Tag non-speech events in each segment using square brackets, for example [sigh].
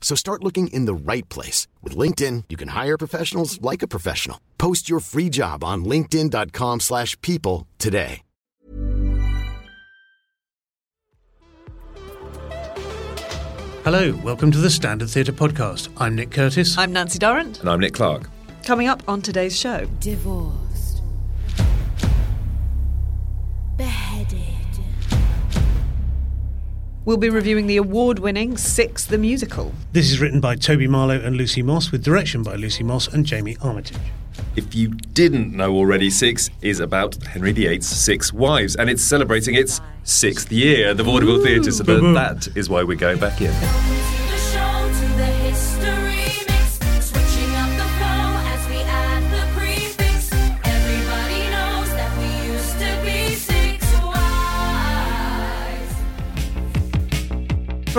So start looking in the right place. With LinkedIn, you can hire professionals like a professional. Post your free job on linkedin.com slash people today. Hello, welcome to the Standard Theatre Podcast. I'm Nick Curtis. I'm Nancy Durrant. And I'm Nick Clark. Coming up on today's show. Divorced. We'll be reviewing the award winning Six the Musical. This is written by Toby Marlowe and Lucy Moss, with direction by Lucy Moss and Jamie Armitage. If you didn't know already, Six is about Henry VIII's six wives, and it's celebrating its sixth year at the Vaudeville Theatre, so that, that is why we're going back in.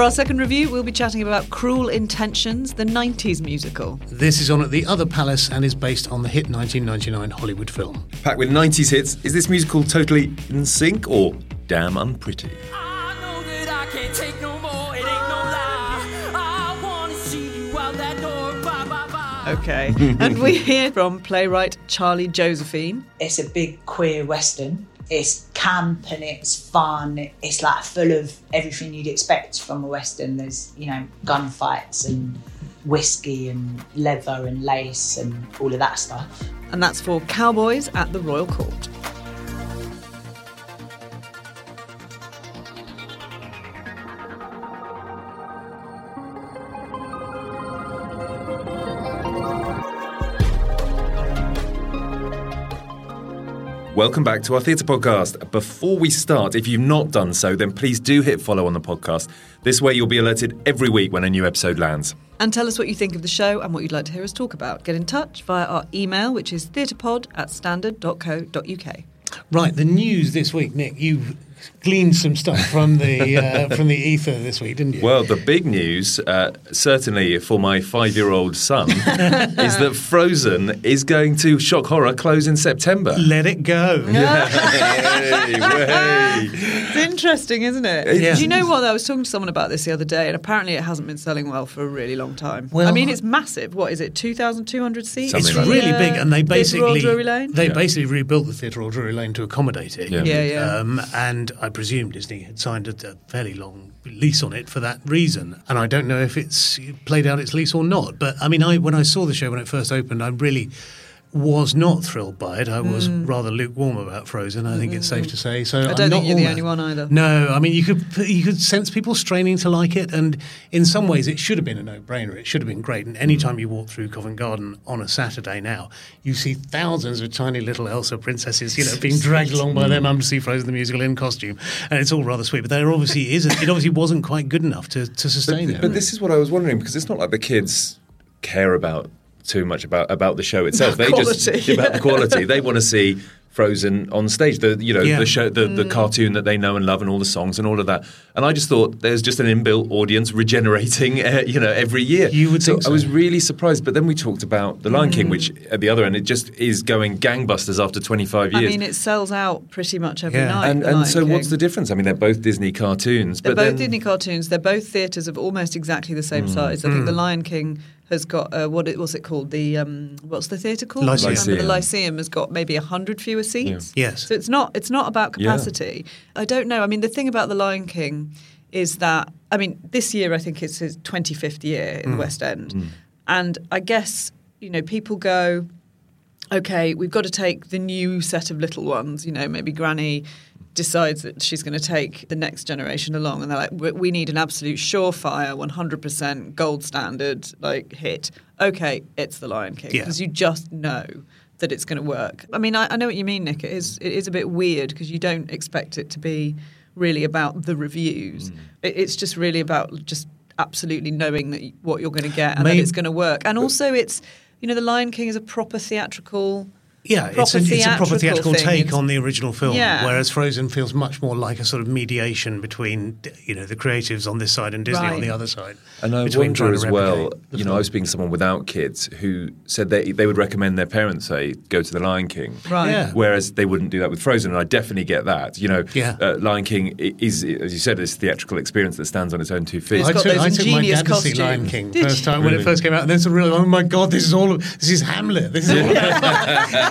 For our second review, we'll be chatting about Cruel Intentions, the 90s musical. This is on at the Other Palace and is based on the hit 1999 Hollywood film. Packed with 90s hits, is this musical totally in sync or damn unpretty? I know that I can't take no more. It ain't no lie. I wanna see you out that door. Bye bye bye. Okay. and we hear from playwright Charlie Josephine. it's a big queer western. It's camp and it's fun. It's like full of everything you'd expect from a western. There's you know gunfights and whiskey and leather and lace and all of that stuff. And that's for Cowbois at the Royal Court. Welcome back to our theatre podcast. Before we start, if you've not done so, then please do hit follow on the podcast. This way, you'll be alerted every week when a new episode lands. And tell us what you think of the show and what you'd like to hear us talk about. Get in touch via our email, which is theatrepod at standard.co.uk. Right, the news this week, Nick. You gleaned some stuff from the uh, [laughs] from the ether this week, didn't you? Well, the big news, uh, certainly for my five year old son, [laughs] is that Frozen is going to Shock Horror close in September. Let it go. [laughs] Hey. It's interesting, isn't it? Yeah. Do you know what? I was talking to someone about this the other day, and apparently it hasn't been selling well for a really long time. Well, I mean, it's massive. What is it? Two thousand two hundred seats. Something It's like really The, uh, big, and they basically Drury Lane? they Yeah. basically rebuilt the theatre Royal Drury Lane to accommodate it. Yeah. Yeah, yeah. Um, and I presume Disney had signed a, a fairly long lease on it for that reason. And I don't know if it's played out its lease or not. But I mean, I when I saw the show when it first opened, I really was not thrilled by it. I was rather lukewarm about Frozen. I think it's safe to say. So Mm. I I'm don't not think you're the all only one either. No, I mean you could you could sense people straining to like it, and in some ways it should have been a no-brainer. It should have been great. And any time you walk through Covent Garden on a Saturday now, you see thousands of tiny little Elsa princesses, you know, being dragged along by their mum to see Frozen the musical in costume, and it's all rather sweet. But there obviously isn't. It obviously wasn't quite good enough to, to sustain it. But this is what I was wondering because it's not like the kids care about too much about about the show itself. They just [laughs] about the quality. They want to see Frozen on stage. The you know Yeah. the show the, Mm. the cartoon that they know and love and all the songs and all of that. And I just thought there's just an inbuilt audience regenerating uh, [laughs] you know every year. You would so think so. I was really surprised. But then we talked about The Lion King, Mm. which at the other end it just is going gangbusters after 25 years. I mean, it sells out pretty much every Yeah. night. and and Lion so what's the difference? I mean, they're both Disney cartoons, They're but both then, Disney cartoons. They're both theatres of almost exactly the same size. I think The Lion King has got uh, what it what's it called? The um, what's the theatre called? Lyceum. I remember The Lyceum. Lyceum has got maybe hundred fewer seats. Yes. So it's not it's not about Yeah. capacity. I don't know. I mean, the thing about The Lion King is that I mean, this year I think it's his 25th year Mm. in the West End, and I guess you know people go. okay, we've got to take the new set of little ones. You know, maybe Granny decides that she's going to take the next generation along, and they're like, "We- need an absolute surefire, 100% gold standard like hit. Okay, it's The Lion King Yeah. because you just know that it's going to work. I mean, I, I know what you mean, Nick. It is it is a bit weird because you don't expect it to be really about the reviews. Mm. It, it's just really about just absolutely knowing that what you're going to get and May- that it's going to work. And also, it's you know, The Lion King is a proper theatrical. Yeah, it's a, it's a proper theatrical thing. take It's- on the original film, Yeah. whereas Frozen feels much more like a sort of mediation between you know the creatives on this side and Disney on the other side. And I between wonder as well, replicate the you know, film. I was speaking to someone without kids who said they, they would recommend their parents, say, go to The Lion King. Right. Yeah. Whereas they wouldn't do that with Frozen, and I definitely get that. You know, Yeah. uh, Lion King is, as you said, this theatrical experience that stands on its own two feet. It's I got took, those I took my ingenious dad to see Lion. King Did first you? time when it first came out, and then sort of realised, oh my god, this is all this is Hamlet. This is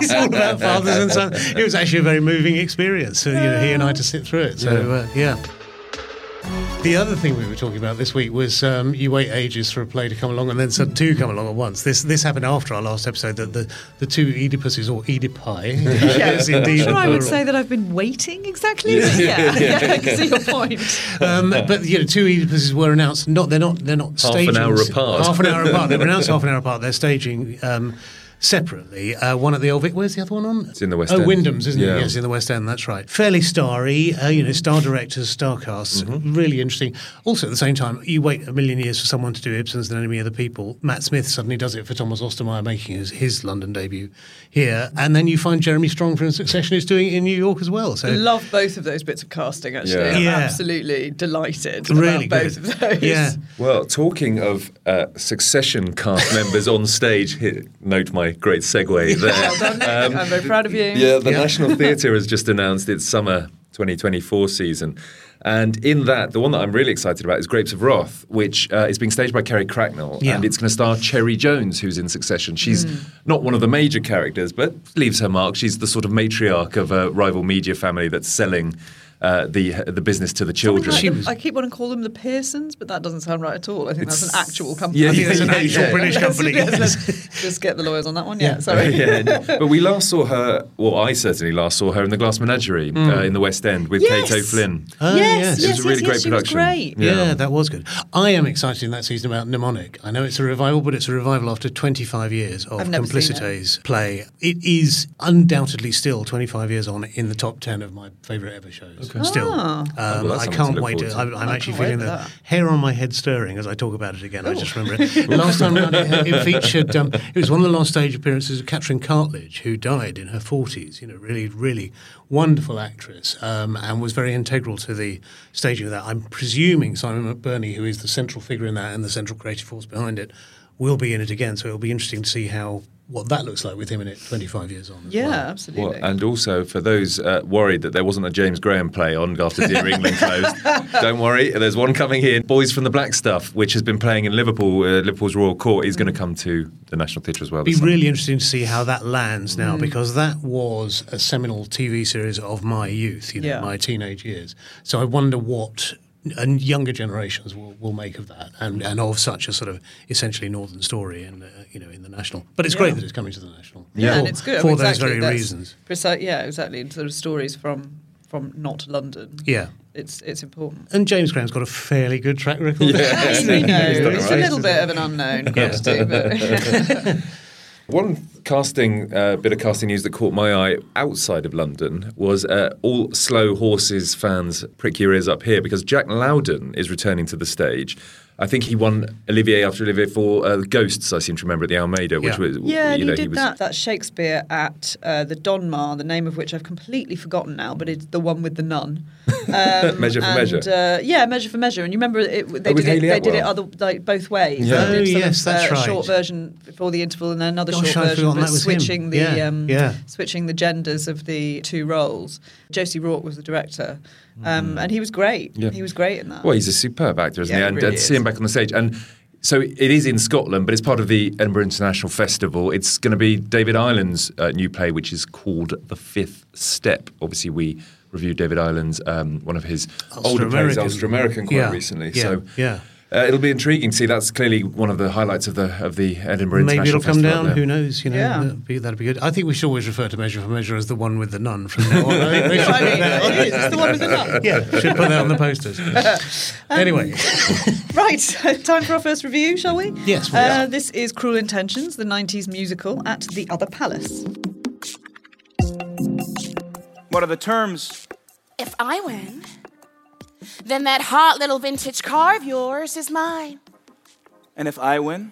[laughs] [laughs] all about, all about fathers and sons. It was actually a very moving experience. So you know, he and I to sit through it. So uh, yeah. The other thing we were talking about this week was um, you wait ages for a play to come along, and then some two come along at once. This this happened after our last episode. That the, the two Oedipuses or Oedipi, [laughs] is [laughs] indeed Sure, I would say that I've been waiting exactly. but yeah, yeah, I can see your point. Um, but you know, two Oedipuses were announced. Not they're not they're not Half an hour apart. Half an hour apart. They were announced half an hour apart. They're staging um, separately. Uh, one at the Old Vic. Where's the other one on? It's in the West oh, End. Wyndham's, isn't Yeah. it? Yes, in the West End. That's right. Fairly starry. Uh, you know, star directors, star casts. Mm-hmm. Really interesting. Also, at the same time, you wait a million years for someone to do Ibsen's The Enemy of the People. Matt Smith suddenly does it for Thomas Ostermeier, making his, his London debut here, and then you find Jeremy Strong from Succession is doing it in New York as well. So I love both of those bits of casting. Actually, Yeah. I'm Yeah. absolutely delighted really about both of those. Yeah. Well, talking of uh, Succession cast members on stage, here, note my great segue [laughs] there. Well done, Nick. I'm very proud of you. Yeah, the Yeah. National [laughs] Theatre has just announced its summer 2024 season. And in that, the one that I'm really excited about is Grapes of Wrath, which uh, is being staged by Carrie Cracknell. Yeah. And it's going to star Cherry Jones, who's in Succession. She's not one of the major characters, but leaves her mark. She's the sort of matriarch of a rival media family that's selling uh, the the business to the children. like the- was- I keep wanting to call them the Pearsons, but that doesn't sound right at all. I think that's an actual company. Yeah, I think that's an yeah, actual yeah. British Let's- company. [laughs] let's- let's just get the lawyers on that one. Yeah, sorry. [laughs] yeah, [laughs] but we last saw her. Well, I certainly last saw her in the Glass Menagerie uh, in the West End with Yes. Kate O'Flynn. Oh, yes, yes. It was a really yes, great yes, she was production. great. Yeah. Yeah. that was good. I am excited in that season about Mnemonic. I know it's a revival, but it's a revival after 25 years of I've never seen it. Complicité's play. It is undoubtedly still 25 years on in the top 10 of my favourite ever shows. Still. Ah. Um, Oh, well, I can't look wait. To, to. I'm, I'm I actually feeling the that. hair on my head stirring as I talk about it again. I just remember it. [laughs] Last time round, it, it [laughs] featured. Um, it was one of the last stage appearances of Katrin Cartlidge, who died in her 40s. You know, really, really wonderful actress, um, and was very integral to the staging of that. I'm presuming Simon McBurney, who is the central figure in that and the central creative force behind it, will be in it again. So it'll be interesting to see how what that looks like with him in it 25 years on. Yeah, well. absolutely. Well, and also for those uh, worried that there wasn't a James Graham play on after Dear [laughs] England closed, don't worry. There's one coming here. Boys from the Black Stuff, which has been playing in Liverpool, uh, Liverpool's Royal Court, is going to come to the National Theatre as well. be this summer. really interesting to see how that lands now because that was a seminal TV series of my youth, you know, Yeah. my teenage years. So I wonder what and younger generations will, will make of that and, and of such a sort of essentially northern story in uh, you know in the national. But it's great that it's coming to the national. yeah, for, and it's good for Well, those exactly, very reasons. Preci- yeah, exactly. Sort of stories from from not London. Yeah. It's it's important. And James Graham's got a fairly good track record. Yes, [laughs] we know. He's done it It's a little isn't bit of an unknown [laughs] across too, but [laughs] One casting uh, bit of casting news that caught my eye outside of London was uh, all slow horses fans prick your ears up here because Jack Lowden is returning to the stage. I think he won Olivier after Olivier for uh, Ghosts. I seem to remember at the Almeida, which Yeah. was Yeah, and you he know did was that, that Shakespeare at uh, the Donmar, the name of which I've completely forgotten now, but it's the one with the nun. [laughs] Um, Measure for and, Measure. Uh, yeah, Measure for Measure. And you remember it, they Oh, did it, they did it other like both ways. Yeah. They did Oh, yes, of, that's uh, right. A short version before the interval, and then another Gosh, short I'd version, forgotten but that was him. switching the Yeah, um, yeah. switching the genders of the two roles. Josie Rourke was the director, um, and he was great. Yeah. He was great in that. Well, he's a superb actor, isn't Yeah, he? he And, really and to see him back on the stage. And so it is in Scotland, but it's part of the Edinburgh International Festival. It's going to be David Ireland's uh, new play, which is called The Fifth Step. Obviously, we reviewed David Ireland's, um, one of his older plays, Ulster-American. Ulster American, quite Yeah, recently. yeah, so yeah. Uh, it'll be intriguing see. That's clearly one of the highlights of the of the Edinburgh Maybe International it'll come Festival down. Who knows? You know, Yeah. that'd, be, that'd be good. I think we should always refer to Measure for Measure as the one with the nun from now on. I should put mean, that on- it is. The one with the nun. [laughs] Yeah, should put that on the posters. [laughs] anyway, [laughs] Right, time for our first review, shall we? Yes, we Uh, are. this is Cruel Intentions, the 90s musical at the Other Palace. What are the terms? If I win, then that hot little vintage car of yours is mine. And if I win?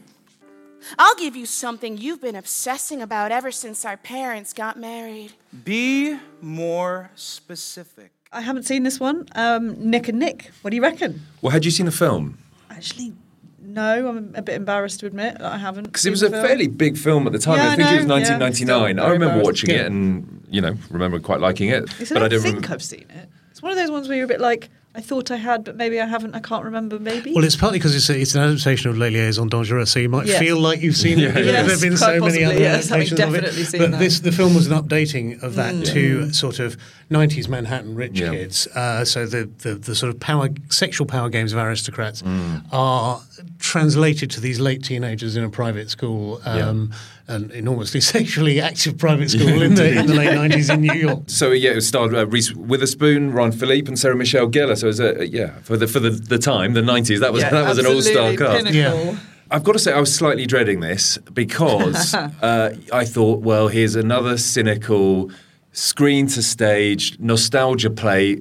I'll give you something you've been obsessing about ever since our parents got married. Be more specific. I haven't seen this one. Um, Nick and Nick, what do you reckon? Well, had you seen the film? Actually, no, I'm a bit embarrassed to admit that I haven't. Because it was a fairly big film at the time. Yeah, I I think it was know, yeah. 1999. I remember embarrassed. watching it and you know remember quite liking it. Yes, but I don't think remember. I've seen it. It's one of those ones where you're a bit like, I thought I had, but maybe I haven't. I can't remember. Maybe. well, it's partly because it's, it's an adaptation of Les Liaisons Dangereuses, so you might Yes. feel like you've seen it. because Yes, there have been quite so many other yes, adaptations of it. definitely seen but that. Mm. this, the film was an updating of that to sort of 90s Manhattan rich Yeah. kids. Uh, so the, the, the sort of power, sexual power games of aristocrats are translated to these late teenagers in a private school. Um, An enormously [laughs] sexually active private school in the in the late [laughs] nineties in New York. So yeah, it was starred uh, Reese Witherspoon, Ryan Phillippe, and Sarah Michelle Gellar. So it was a yeah for the for the, the time, the nineties. That was Yeah, that was an all star cast. Yeah. I've got to say, I was slightly dreading this because [laughs] uh, I thought, well, here's another cynical screen to stage nostalgia play.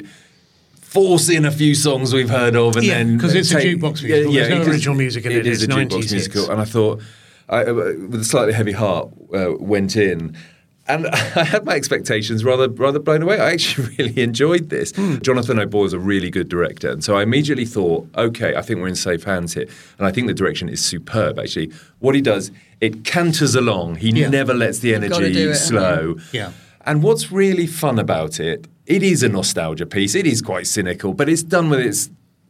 Force in a few songs we've heard of, and Yeah, then 'cause it's a jukebox musical. There's no because original music in it, It is it's a jukebox 90s musical, hits. and I thought, I, uh, with a slightly heavy heart, uh, went in. And [laughs] I had my expectations rather rather blown away. I actually [laughs] really enjoyed this. Hmm. Jonathan O'Boyle is a really good director, and so I immediately thought, okay, I think we're in safe hands here. And I think the direction is superb. Actually, what he does, it canters along. He Yeah. never lets the energy it, slow. Yeah. And what's really fun about it, it is a nostalgia piece. It is quite cynical, but it's done with its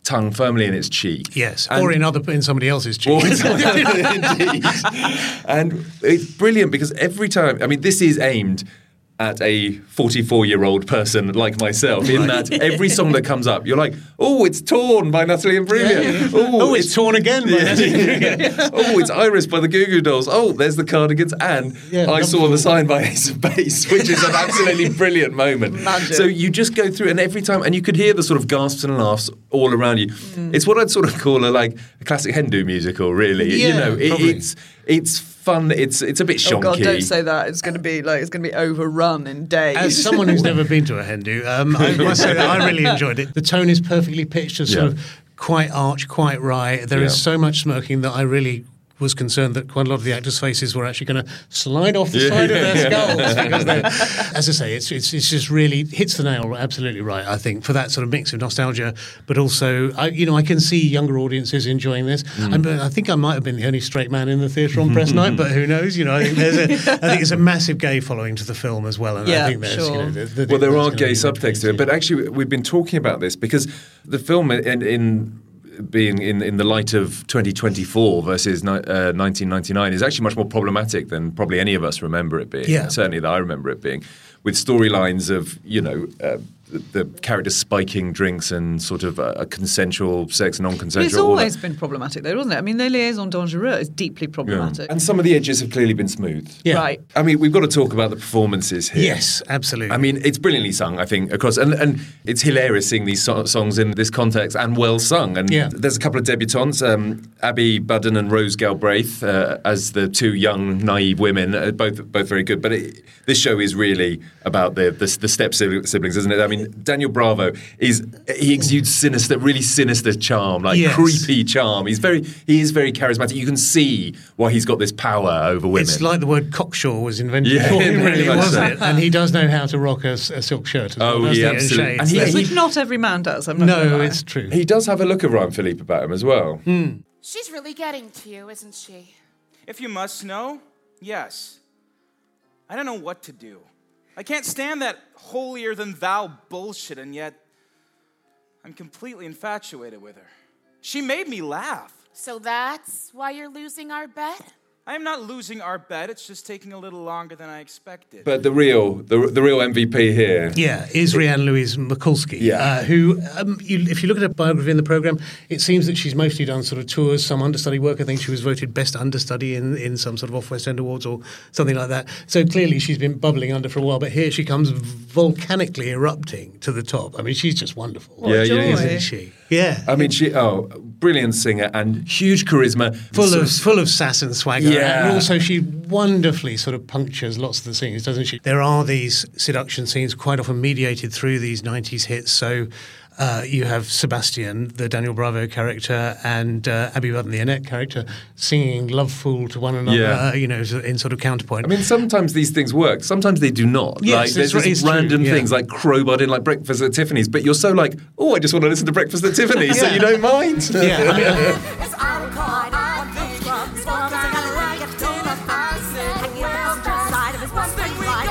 tongue firmly in its cheek. Yes, And- or in other in somebody else's. Indeed. [laughs] and it's brilliant because every time, I mean, this is aimed at a 44 year old person like myself, in that every song that comes up, you're like, oh, it's Torn by Natalie Imbruglia. oh, it's torn again. by Natalie [laughs] oh, it's Iris by the Goo Goo Dolls. Oh, there's the Cardigans. And Yeah, I saw wonderful. the sign by Ace of Base, which is an [laughs] absolutely brilliant moment. Magic. So you just go through, and every time, and you could hear the sort of gasps and laughs all around you. Mm. It's what I'd sort of call a like a classic hen do musical, really. you know, it, it's it's fun. It's it's a bit shonky. Oh God, don't say that. It's going to be like it's going to be overrun in days. As someone who's never been to a hen do, um, I must say that I really [laughs] enjoyed it. The tone is perfectly pitched, as sort Yeah. of quite arch, quite wry. There is Yeah. so much smoking that I really was concerned that quite a lot of the actors' faces were actually going to slide off the Yeah. side of their [laughs] skulls. because as I say, it's, it's it's just really hits the nail absolutely right. I think for that sort of mix of nostalgia, but also I, you know I can see younger audiences enjoying this. Mm. I'm- I think I might have been the only straight man in the theatre on press night, but who knows? You know, I think there's a I think it's a massive gay following to the film as well, and Yeah, I think there's you sure. know, the, the, well, there are gay be subtext to it, but actually, we've been talking about this because the film, in, in being in, in the light of 2024 versus ni- uh, 1999, is actually much more problematic than probably any of us remember it being. Yeah. Certainly, that I remember it being, with storylines of you know. Uh, the, the characters spiking drinks and sort of uh, a consensual sex, non-consensual. it's always been problematic, though, wasn't it? I mean, Les Liaisons Dangereuses is deeply Yeah. problematic. And some of the edges have clearly been smoothed. Yeah. Right. I mean, we've got to talk about the performances here. Yes, absolutely. I mean, it's brilliantly sung, I think, across, and, and it's hilarious seeing these so- songs in this context and well sung. And Yeah. there's a couple of debutantes, um, Abby Budden and Rose Galbraith, uh, as the two young, naive women, uh, both both very good. But it, this show is really about the the, the step siblings, isn't it? I mean, Daniel Bravo is he exudes sinister, really sinister charm, like Yes. creepy charm. He's very he is very charismatic. You can see why he's got this power over women. it's like the word cocksure was invented Yeah, [laughs] for him, really, wasn't so. it? And he does know how to rock a silk shirt. As Oh, well, doesn't he he? And absolutely- and he- That's- he- Which not every man does. I'm not gonna no, lie. it's true. he does have a look of Ryan Phillippe about him as well. Hmm. She's really getting to you, isn't she? If you must know, yes. I don't know what to do. I can't stand that holier than thou bullshit, and yet I'm completely infatuated with her. She made me laugh. So that's why you're losing our bet? I'm not losing our bet. It's just taking a little longer than I expected. But the real, the, the real MVP here. Yeah, is Rhiannon Louise Mikulski, Yeah. uh, who, um, you, if you look at her biography in the program, it seems that she's mostly done sort of tours, some understudy work. I think she was voted best understudy in, in some sort of off West End Awards or something like that. So clearly she's been bubbling under for a while, but here she comes volcanically erupting to the top. I mean, she's just wonderful. yeah, yeah, yeah. Isn't she? Yeah. I mean, she oh, brilliant singer and huge charisma. full of full of sass and swagger. Yeah. And also she wonderfully sort of punctures lots of the scenes, doesn't she? There are these seduction scenes quite often mediated through these 90s hits. So uh, you have Sebastian, the Daniel Bravo character, and uh, Abby Budden, the Annette character, singing "Lovefool" to one another. Yeah. Uh, you know, in sort of counterpoint. I mean, sometimes these things work. Sometimes they do not. Yes, like it's there's right- just it's true, random yeah. things like crowbarred in like breakfast at Tiffany's, but you're so like, oh, I just want to listen to breakfast at Tiffany's, so you don't mind. [laughs] yeah, I [laughs] mean, It's all caught on the drums. One thing I like it to the person. Hanging on the side of his one thing like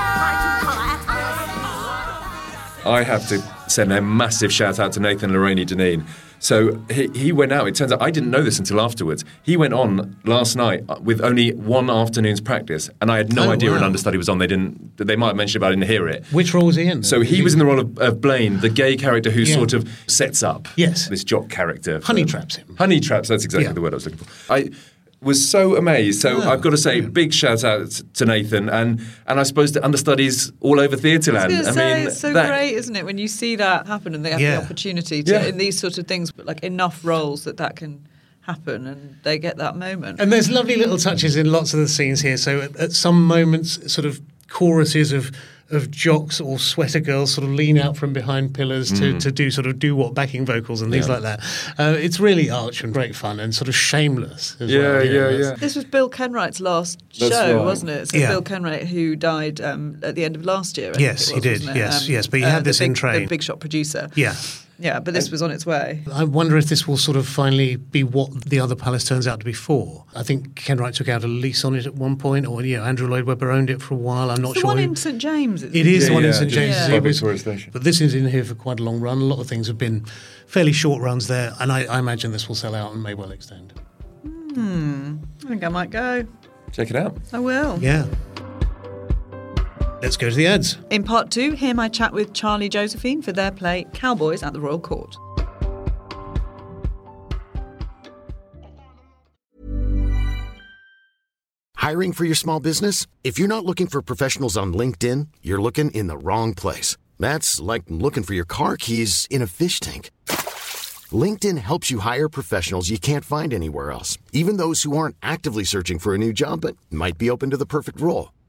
I have to send a massive shout out to Nathan Lorraine Deneen. So he, he went out. It turns out I didn't know this until afterwards. He went on last night with only one afternoon's practice, and I had no Oh, idea an understudy was on. They didn't. They might have mentioned it, but I didn't hear it. which role was he in? So he was in the role of, of Blaine, the gay character who Yeah. sort of sets up Yes. this jock character. Honey traps him. Honey traps, that's exactly Yeah. the word I was looking for. I was so amazed. So Oh, I've got to say, big shout out to Nathan and and I suppose to understudies all over Theatreland. I was gonna say, mean, it's so that- great, isn't it, when you see that happen and they have Yeah. the opportunity to Yeah. in these sort of things, but like enough roles that that can happen and they get that moment. And there's lovely little touches in lots of the scenes here. So at, at some moments, sort of choruses of of jocks or sweater girls sort of lean out from behind pillars to, to do sort of do what backing vocals and things Yeah. like that. Uh, it's really arch and great fun and sort of shameless. As Yeah, well, you know, yeah, yeah. This was Bill Kenwright's last That's show, right. wasn't it? So Yeah. Bill Kenwright, who died um, at the end of last year. I think Yes, it he did. wasn't it? Yes, yes, but he had the this in big, train. The big shot producer. Yeah. Yeah, but this was on its way. I wonder if this will sort of finally be what the other palace turns out to be for. I think Kenwright took out a lease on it at one point, or you know, Andrew Lloyd Webber owned it for a while. I'm not sure. the sure. one who- in St James. It is Yeah, the one in St just James's. Yeah. It was- Victoria Station. But this is in here for quite a long run. A lot of things have been fairly short runs there, and I, I imagine this will sell out and may well extend. Hmm. I think I might go. Check it out. I will. Yeah. Let's go to the ads. In part two, hear my chat with Charlie Josephine for their play Cowbois at the Royal Court. Hiring for your small business? If you're not looking for professionals on LinkedIn, you're looking in the wrong place. That's like looking for your car keys in a fish tank. LinkedIn helps you hire professionals you can't find anywhere else, even those who aren't actively searching for a new job but might be open to the perfect role.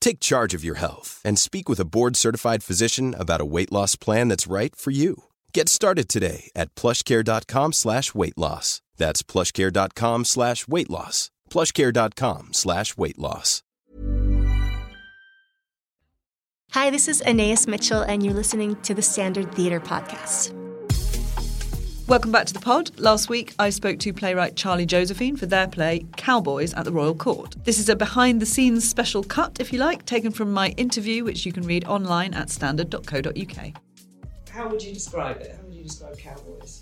Take charge of your health and speak with a board-certified physician about a weight loss plan that's right for you. Get started today at plushcare.com slash weight loss. That's plushcare.com slash weight loss. plushcare.com slash weight loss. Hi, this is Anais Mitchell, and you're listening to the Standard Theatre Podcast. Welcome back to the pod. Last week, I spoke to playwright Charlie Josephine for their play Cowbois at the Royal Court. This is a behind the scenes special cut, if you like, taken from my interview, which you can read online at standard.co.uk. How would you describe it? How would you describe Cowbois?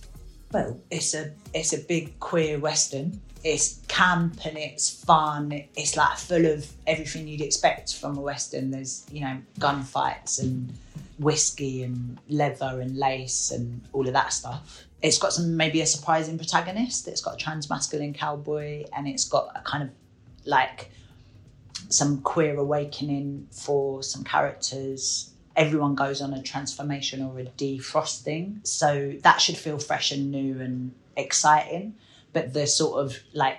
Well, it's a it's a big queer western. It's camp and it's fun. It's like full of everything you'd expect from a western. There's you know gunfights and whiskey and leather and lace and all of that stuff. It's got some maybe a surprising protagonist. It's got a trans masculine cowboy and it's got a kind of like some queer awakening for some characters. Everyone goes on a transformation or a defrosting. So that should feel fresh and new and exciting. But the sort of like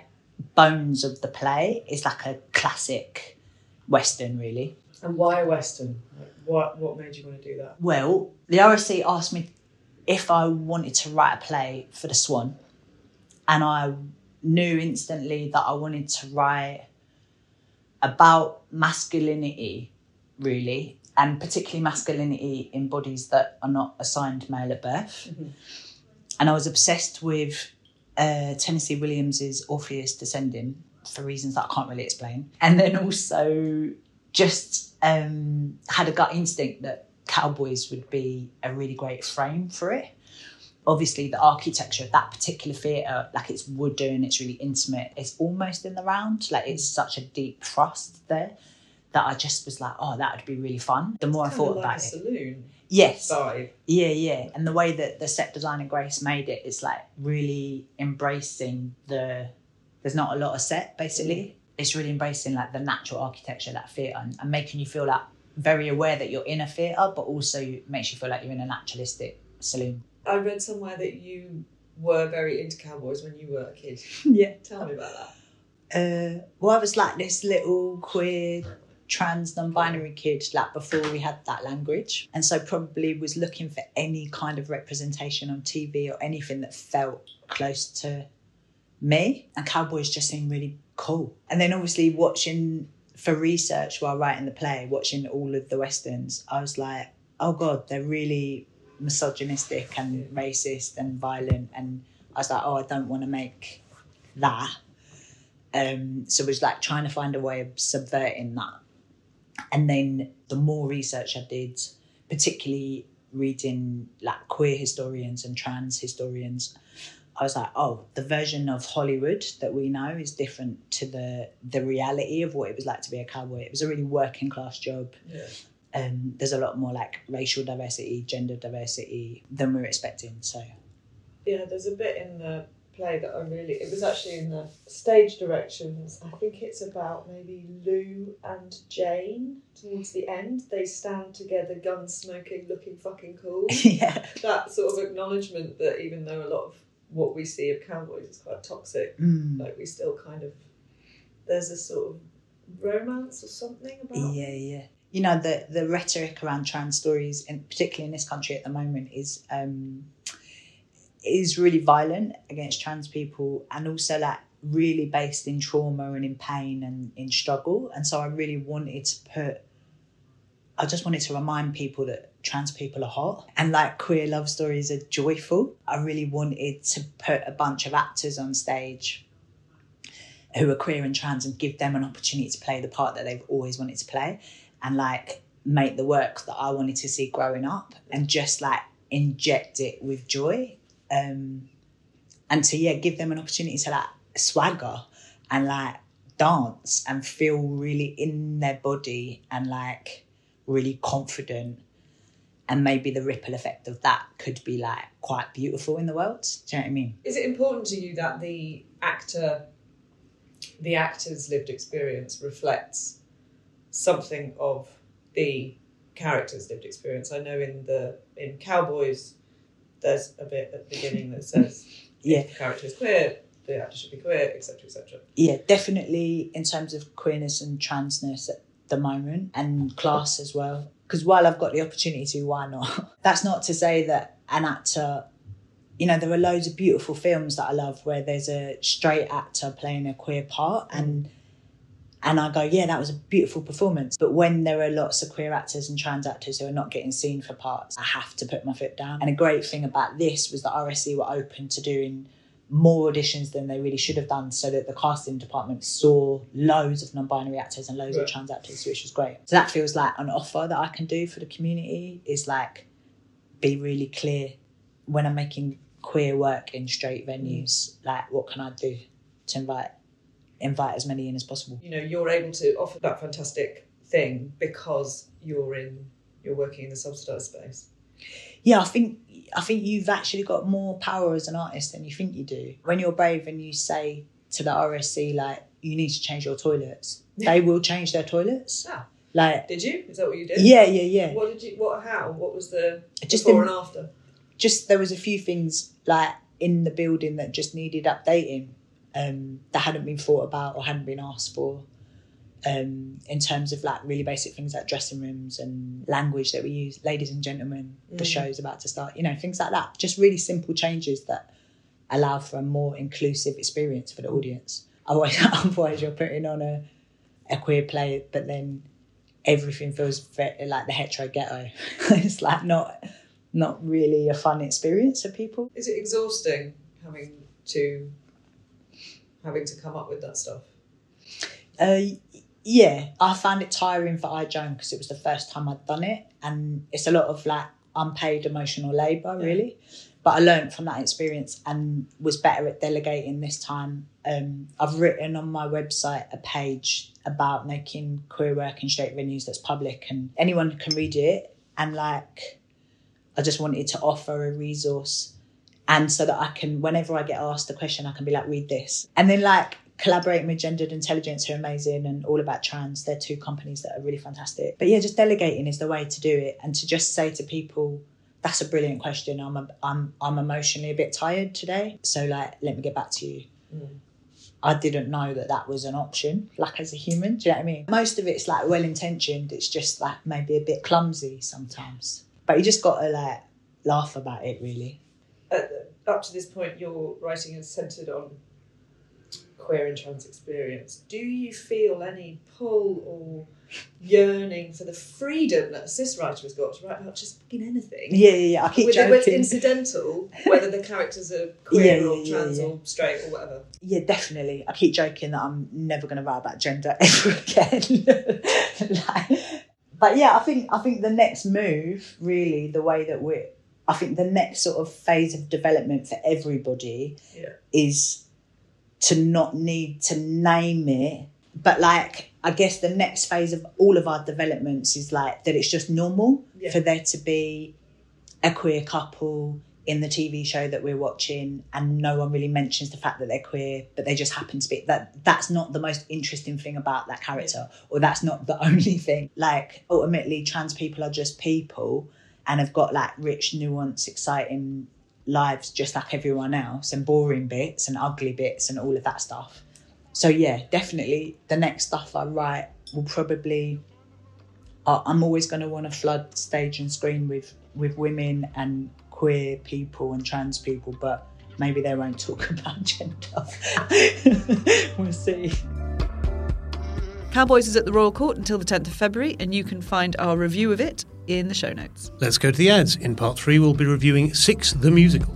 bones of the play is like a classic Western, really. And why Western? Like, what what made you want to do that? Well, the RSC asked me if I wanted to write a play for the Swan, and I knew instantly that I wanted to write about masculinity, really, and particularly masculinity in bodies that are not assigned male at birth. And I was obsessed with uh, Tennessee Williams's Orpheus Descending for reasons that I can't really explain. And then also just um, had a gut instinct that cowboys would be a really great frame for it. Obviously, the architecture of that particular theatre, like it's wooden, it's really intimate, it's almost in the round, like it's mm. such a deep thrust there that I just was like, oh, that would be really fun. The more I Kinda thought like about a it. saloon Yes. vibe. Yeah, yeah. And the way that the set designer Grace made it is like really embracing the there's not a lot of set basically. Mm. It's really embracing like the natural architecture of that theatre and, and making you feel like very aware that you're in a theatre, but also makes you feel like you're in a naturalistic saloon. I read somewhere that you were very into cowboys when you were a kid. [laughs] Yeah. Tell me about that. Uh, well, I was like this little queer trans non-binary kid like before we had that language and so probably was looking for any kind of representation on tv or anything that felt close to me and cowboys just seemed really cool and then obviously watching for research while writing the play watching all of the westerns i was like oh god they're really misogynistic and racist and violent and i was like oh i don't want to make that um, so it was like trying to find a way of subverting that. And then the more research I did, particularly reading like queer historians and trans historians, I was like, oh, the version of Hollywood that we know is different to the the reality of what it was like to be a cowboy. It was a really working class job. Yeah. Um, there's a lot more like racial diversity, gender diversity than we we're expecting. So Yeah, there's a bit in the play that I really. It was actually in the stage directions. I think it's about maybe Lou and Jane towards the end. They stand together, gun smoking, looking fucking cool. [laughs] yeah. That sort of acknowledgement that even though a lot of what we see of cowboys is quite toxic, Mm. like we still kind of. There's a sort of romance or something about. Yeah, yeah. You know the the rhetoric around trans stories, and particularly in this country at the moment, is um, is really violent against trans people, and also like really based in trauma and in pain and in struggle. And so I really wanted to put. I just wanted to remind people that trans people are hot and like queer love stories are joyful. I really wanted to put a bunch of actors on stage who are queer and trans and give them an opportunity to play the part that they've always wanted to play and like make the work that I wanted to see growing up and just like inject it with joy. Um, and to yeah, give them an opportunity to like swagger and like dance and feel really in their body and like really confident. And maybe the ripple effect of that could be like quite beautiful in the world. Do you know what I mean? Is it important to you that the actor, the actor's lived experience reflects something of the character's lived experience? I know in the in Cowbois, there's a bit at the beginning that says [laughs] Yeah. if the character is queer, the actor should be queer, etc., etc. yeah, definitely in terms of queerness and transness at the moment and class as well. Because while I've got the opportunity to, why not? [laughs] That's not to say that an actor, you know, there are loads of beautiful films that I love where there's a straight actor playing a queer part mm. and and I go, yeah, that was a beautiful performance. But when there are lots of queer actors and trans actors who are not getting seen for parts, I have to put my foot down. And a great thing about this was that RSC were open to doing more auditions than they really should have done so that the casting department saw loads of non-binary actors and loads of trans actors which was great. So that feels like an offer that i can do for the community is like be really clear. When i'm making queer work in straight venues like what can i do to invite invite as many in as possible? You know, you're able to offer that fantastic thing because you're in, you're working in the subsidised space. yeah i think i think you've actually got more power as an artist than you think you do when you're brave and you say to the rsc like you need to change your toilets [laughs] they will change their toilets Ah. like Did you? Is that what you did? Yeah, yeah, yeah. What did you? What? How? What was the Just before in- and after? just there was a few things like in the building that just needed updating um, that hadn't been thought about or hadn't been asked for um, in terms of like really basic things like dressing rooms and language that we use ladies and gentlemen the Mm. show's about to start you know things like that just really simple changes that allow for a more inclusive experience for the audience otherwise, [laughs] otherwise you're putting on a a queer play, but then everything feels ve- like the hetero ghetto. [laughs] it's like not not really a fun experience for people. Is it exhausting having to having to come up with that stuff? Uh, yeah, I found it tiring for I, Joan because it was the first time I'd done it, and it's a lot of like unpaid emotional labour, really. But I learned from that experience and was better at delegating this time. Um, I've written on my website a page about making queer work in straight venues that's public, and anyone can read it. And like, I just wanted to offer a resource and so that I can, whenever I get asked a question, I can be like, read this. And then like collaborating with Gendered Intelligence, who are amazing and all about trans. They're two companies that are really fantastic. But yeah, just delegating is the way to do it, and to just say to people, "That's a brilliant question. I'm a, I'm I'm emotionally a bit tired today, so like, let me get back to you." Mm. I didn't know that that was an option, like as a human. Do you know what I mean? Most of it's like well intentioned. It's just like maybe a bit clumsy sometimes. But you just got to like laugh about it, really. At, up to this point, your writing is centred on queer and trans experience. Do you feel any pull or yearning for the freedom that a cis writer has got to write about just fucking anything? Yeah, yeah, yeah. I keep with joking. incidental, whether the characters are [laughs] queer Yeah, or yeah, trans yeah. or straight or whatever. Yeah, definitely. I keep joking that I'm never going to write about gender [laughs] ever again. [laughs] Like- but yeah, I think I think the next move, really, the way that we're, I think the next sort of phase of development for everybody Yeah. is to not need to name it, but like I guess the next phase of all of our developments is like that it's just normal Yeah. for there to be a queer couple in the TV show that we're watching and no one really mentions the fact that they're queer, but they just happen to be that that's not the most interesting thing about that character, or that's not the [laughs] only thing. Like ultimately trans people are just people and have got like rich, nuanced, exciting lives just like everyone else and boring bits and ugly bits and all of that stuff. So yeah, definitely the next stuff I write will probably I- I'm always going to want to flood stage and screen with with women and queer people and trans people, but maybe they won't talk [laughs] about gender. [laughs] we'll see. Cowbois is at the Royal Court until the 10th of February, and you can find our review of it in the show notes. Let's go to the ads. In part three, we'll be reviewing Six the Musical.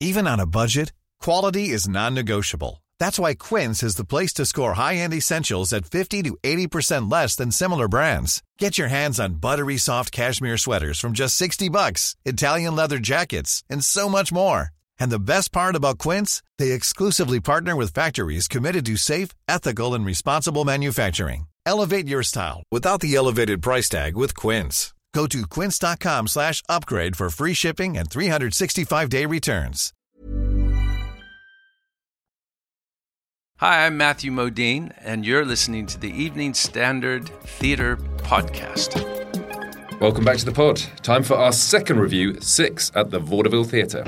Even on a budget, quality is non-negotiable. That's why Quince is the place to score high-end essentials at 50 to 80% less than similar brands. Get your hands on buttery soft cashmere sweaters from just 60 bucks, Italian leather jackets, and so much more. And the best part about Quince, they exclusively partner with factories committed to safe, ethical, and responsible manufacturing. Elevate your style without the elevated price tag with Quince. Go to quince.com slash upgrade for free shipping and 365-day returns. Hi, I'm Matthew Modine, and you're listening to the Evening Standard Theatre Podcast. Welcome back to the pod. Time for our second review, Six at the Vaudeville Theatre.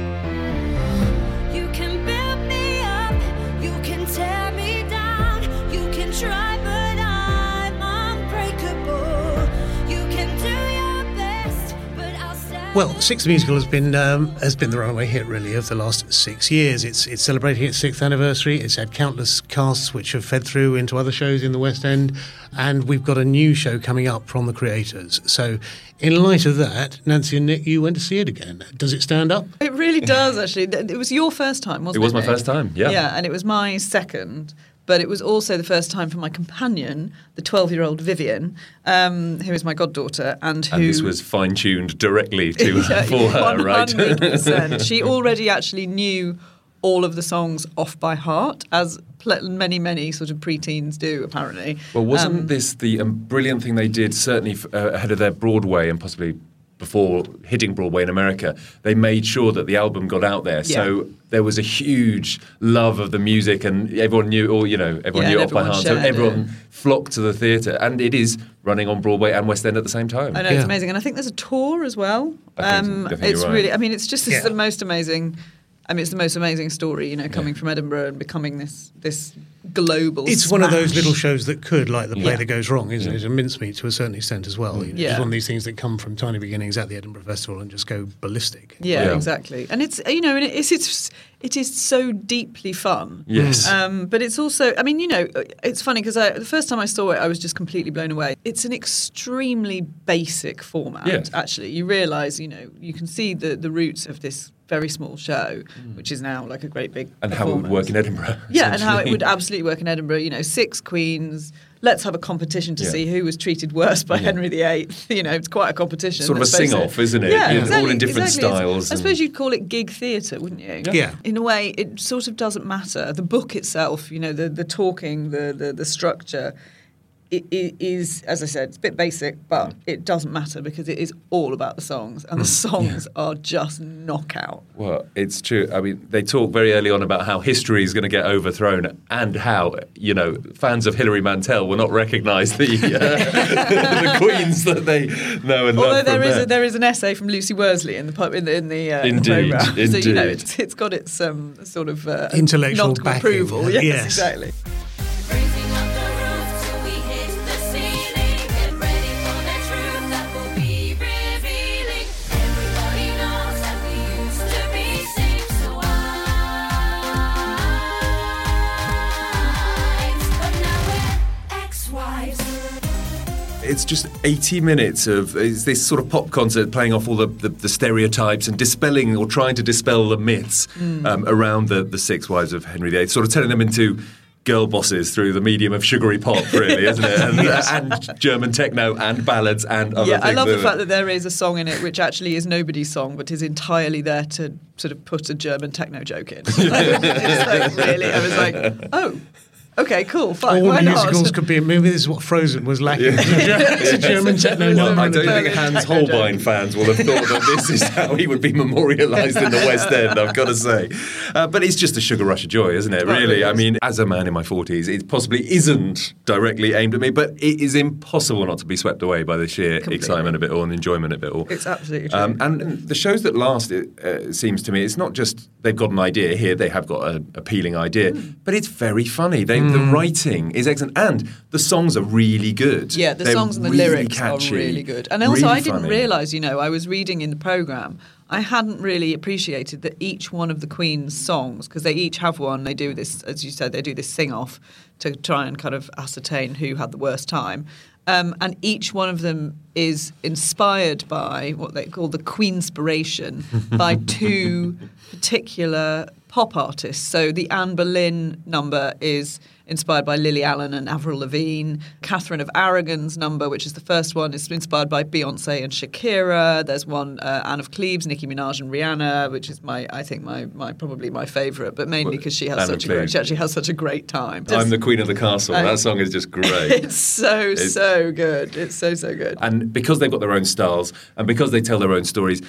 Well, Six the Musical has been um, has been the runaway hit really of the last six years. It's it's celebrating its sixth anniversary. It's had countless casts which have fed through into other shows in the West End, and we've got a new show coming up from the creators. So, in light of that, Nancy and Nick, you went to see it again. Does it stand up? It really does, actually. It was your first time, wasn't It it? was my first time, yeah. Yeah, and it was my second. But it was also the first time for my companion, the 12 year old Vivian, um, who is my goddaughter, and who. And this was fine tuned directly to [laughs] for her, right? 100%. [laughs] she already actually knew all of the songs off by heart, as many, many sort of preteens do, apparently. Well, wasn't Um, this the um, brilliant thing they did, certainly f- uh, ahead of their Broadway and possibly before hitting Broadway in America? They made sure that the album got out there. So there was a huge love of the music, and everyone knew, or, you know, everyone Yeah, knew it off by heart. So shared it. everyone flocked to the theatre, and it is running on Broadway and West End at the same time. I know it's amazing, and I think there's a tour as well. I think- Um, I think it's you're right. really, I mean, it's just it's Yeah. the most amazing I mean, it's the most amazing story, you know, coming from Edinburgh and becoming this this global. It's one of those little shows that could, like the play Yeah. that goes wrong, isn't it? It's a mincemeat to a certain extent as well. You know, Yeah. It's one of these things that come from tiny beginnings at the Edinburgh Festival and just go ballistic. Yeah, exactly. And it's you know, and it's it's it is so deeply fun. Yes. Um, but it's also, I mean, you know, it's funny because the first time I saw it, I was just completely blown away. It's an extremely basic format. Yes. Actually, you realise, you know, you can see the the roots of this very small show, mm. which is now like a great big and how it would work in Edinburgh. [laughs] yeah, and how it would absolutely work in Edinburgh. You know, six queens. Let's have a competition to Yeah. see who was treated worse by Yeah. Henry VIII. [laughs] You know, it's quite a competition. Sort of a sing-off, isn't it? Yeah, Yeah, all in different exactly. It's- styles I suppose you'd call it gig theatre, wouldn't you? Yeah. In a way, it sort of doesn't matter. The book itself, you know, the the talking, the the, the structure. It, it is, as I said, it's a bit basic, but it doesn't matter because it is all about the songs, and the songs are just knockout. Well, it's true. I mean, they talk very early on about how history is going to get overthrown and how, you know, fans of Hilary Mantel will not recognise the, [laughs] uh, the [laughs] queens that they know and Although love. Although there, there. there is an essay from Lucy Worsley in the pub in the in the, uh, in the Indeed, so you know it's, it's got its um, sort of uh, Intellectual approval. [laughs] Yes, yes. exactly. It's just 80 minutes of this sort of pop concert playing off all the, the, the stereotypes and dispelling or trying to dispel the myths Mm. um, around the, the six wives of Henry VIII, sort of turning them into girl bosses through the medium of sugary pop, [laughs] really, isn't it? And, Yes. and German techno and ballads and other yeah. I love the fact that there is a song in it which actually is nobody's song, but is entirely there to sort of put a German techno joke in. [laughs] it's like, really, I was like, oh, okay, cool, fine. All why musicals not? could be. Maybe this is what Frozen was lacking. [laughs] it's a German [laughs] techno Well, number. I don't think Hans Holbein fans will have thought that this is how he would be memorialised in the West End, I've got to say. Uh, but it's just a sugar rush of joy, isn't it? Oh, it Really? I mean, as a man in my 40s, it possibly isn't directly aimed at me, but it is impossible not to be swept away by the sheer Completely. excitement of it all and enjoyment of it all. It's absolutely true. Um, and the shows that last, it uh, seems to me, it's not just they've got an idea here, they have got an appealing idea, Hmm. but it's very funny. They, The writing is excellent, and the songs are really good. Yeah, the They're songs and the really lyrics catchy, are really good. And also, really I didn't funny. realise, you know, I was reading in the programme, I hadn't really appreciated that each one of the Queen's songs, because they each have one, they do this, as you said, they do this sing off to try and kind of ascertain who had the worst time. Um, and each one of them is inspired by what they call the Queenspiration [laughs] by two particular pop artists. So the Anne Boleyn number is inspired by Lily Allen and Avril Lavigne. Catherine of Aragon's number, which is the first one, is inspired by Beyonce and Shakira. There's one uh, Anne of Cleves, Nicki Minaj and Rihanna, which is my I think my, my probably my favourite, but mainly because she has Anne such a great, she actually has such a great time. I'm the Queen of the Castle. I- that song is just great. [laughs] It's so It's- so good. It's so so good. and because they've got their own styles and because they tell their own stories,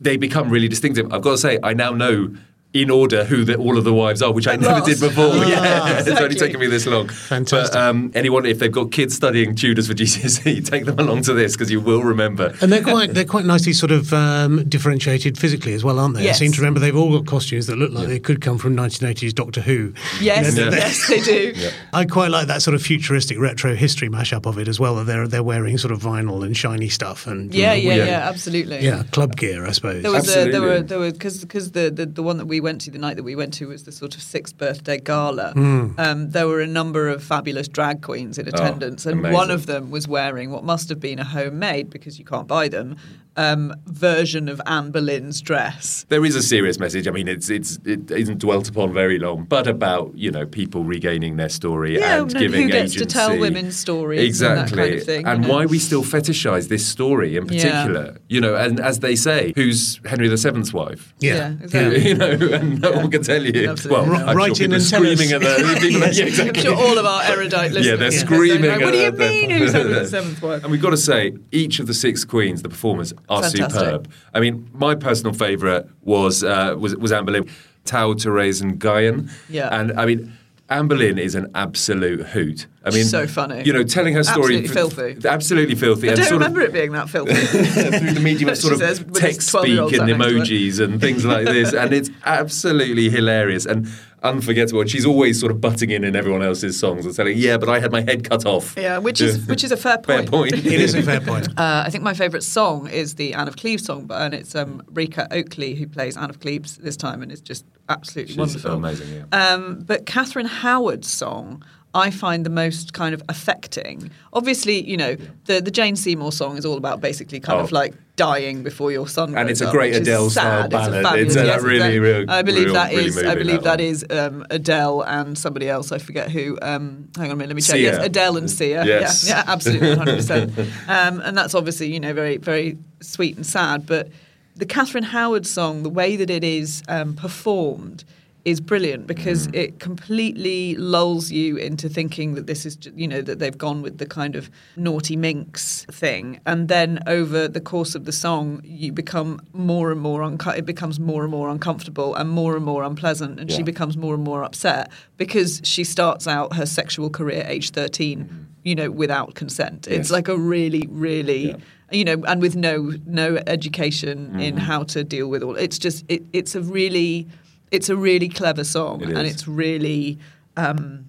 they become really distinctive. I've got to say, I now know in order who the, all of the wives are, which I never did before. Ah, [laughs] yeah, [laughs] it's only taken me this long. Fantastic. But um, anyone, if they've got kids studying Tudors for GCSE, [laughs] take them along to this because you will remember. And they're quite they're quite nicely sort of um, differentiated physically as well, aren't they? Yes. I seem to remember they've all got costumes that look like they could come from 1980s Doctor Who. Yes, You know, they're- yes, they do. I quite like that sort of futuristic retro history mashup of it as well. That they're they're wearing sort of vinyl and shiny stuff and you Yeah, know, yeah, weird- yeah, absolutely. yeah, club gear, I suppose. There was a, there were there were because because the, the the one that we went to the night that we went to was the sort of sixth birthday gala. Mm. Um, there were a number of fabulous drag queens in attendance, and amazing. one of them was wearing what must have been a homemade because you can't buy them um, version of Anne Boleyn's dress. There is a serious message. I mean, it's it's it isn't dwelt upon very long, but about you know people regaining their story Yeah, and no, giving who gets to tell women's stories and that exactly, kind of thing, you and know? why we still fetishize this story in Yeah. particular. You know, and as they say, who's Henry VII's wife? Yeah, Yeah, exactly. you know, and no one can tell you. Absolutely. Well, I'm Write sure in and are tell us. screaming at the [laughs] people. Yes. yeah, exactly. I'm sure all of our erudite listeners. Yeah, they're screaming. saying, What do you mean? Who's Henry VII's wife? And we've got to say, each of the six queens, the performers, are Fantastic. superb. I mean, my personal favourite was uh, was was Anne Boleyn, Tau, Therese, and Guyon. Yeah. And I mean. Anne Boleyn is an absolute hoot. I mean, So funny. You know, telling her story. Absolutely filthy. Absolutely filthy. I don't sort of- remember it being that filthy. [laughs] through the medium [laughs] of sort of says text speak and sat next to her. emojis and things like this, and it's absolutely hilarious and unforgettable. And she's always sort of butting in in everyone else's songs and saying, "Yeah, but I had my head cut off." Yeah, which is which is a fair fair point. point. It is a fair point. [laughs] Uh, I think my favourite song is the Anne of Cleves song, but and it's um, Rika Oakley who plays Anne of Cleves this time, and it's just absolutely She's wonderful. amazing. Yeah. Um, but Catherine Howard's song. I find the most kind of affecting. Obviously, you know, the, the Jane Seymour song is all about basically kind Oh. of like dying before your son. And it's a great which is Adele-style sad. ballad. It's, a yes, really, real- I believe real- that really. I believe that that is um, Adele and somebody else. I forget who. Um, hang on a minute. Let me check. Sia. Yes, Adele and Sia. Yes. Yeah, yeah, absolutely, [laughs] hundred percent. Um, and that's obviously you know very very sweet and sad. But the Catherine Howard song, the way that it is um, performed. Is brilliant because Mm. it completely lulls you into thinking that this is, you know, that they've gone with the kind of naughty minx thing, and then over the course of the song, you become more and more unco- It becomes more and more uncomfortable and more and more unpleasant, and she becomes more and more upset because she starts out her sexual career at age thirteen, you know, without consent. It's like a really, really. You know, and with no no education in Mhm. how to deal with all. It's just it, it's a really it's a really clever song, It and it's really um,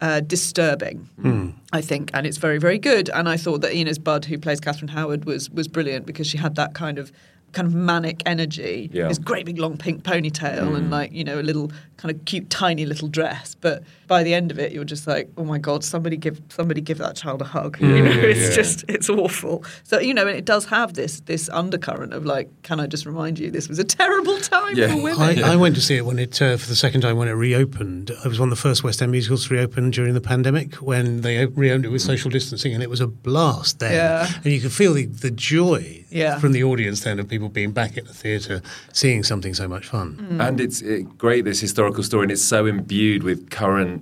uh, disturbing. Hmm. I think, and it's very, very good. And I thought that Inez Budd, who plays Catherine Howard, was was brilliant because she had that kind of kind of manic energy. Yeah. This great big long pink ponytail Mm. and like you know a little kind of cute tiny little dress. But by the end of it, you're just like, oh my god, somebody give somebody give that child a hug. [laughs] Yeah, you know, yeah, it's yeah. just it's awful. So you know, and it does have this this undercurrent of like, can I just remind you, this was a terrible time for women. I, I went to see it when it uh, for the second time when it reopened. It was one of the first West End musicals to reopen during the pandemic when they reopened it with social distancing, and it was a blast then. Yeah. And you could feel the, the joy Yeah. from the audience then of people being back at the theatre, seeing something so much fun. Mm. And it's uh, great, this historical story, and it's so imbued with current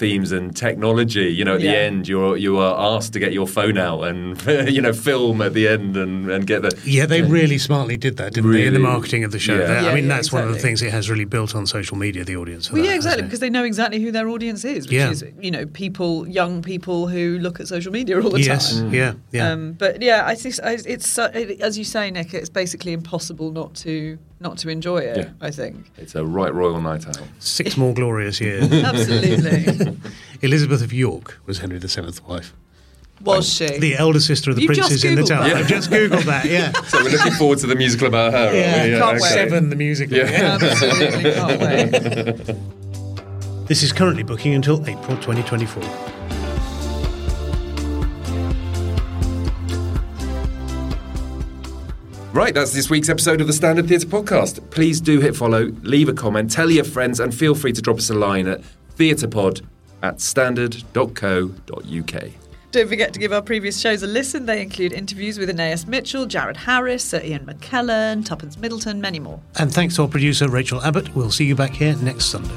themes and technology. You know, at the end, you're you are asked to get your phone out and [laughs] you know film at the end and, and get the Yeah, they really smartly did that, didn't they, in the marketing of the show? Yeah. They- I mean, yeah, that's one of the things it has really built on social media, the audience. Well, that, yeah, exactly, because they know exactly who their audience is, which Yeah. is you know people, young people who look at social media all the Yes, time. yeah, yeah. Um, but yeah, I think I- it's so- it, as you say, Nick. It's basically impossible not to not to enjoy it. Yeah. I think. It's a right royal night out. Six more glorious years. [laughs] Absolutely. [laughs] [laughs] Elizabeth of York was Henry VII's wife. Was she? The elder sister of the You've princes in the tower. that. I've just googled that. Yeah. [laughs] So we're looking forward to the musical about her. Yeah, are we? can't okay. wait. Seven, the musical. Yeah. Absolutely can't wait. [laughs] This is currently booking until April 2024. Right, that's this week's episode of the Standard Theatre Podcast. Please do hit follow, leave a comment, tell your friends, and feel free to drop us a line at theatrepod at standard.co.uk. Don't forget to give our previous shows a listen. They include interviews with Aeneas Mitchell, Jared Harris, Sir Ian McKellen, Tuppence Middleton, many more. And thanks to our producer, Rachel Abbott. We'll see you back here next Sunday.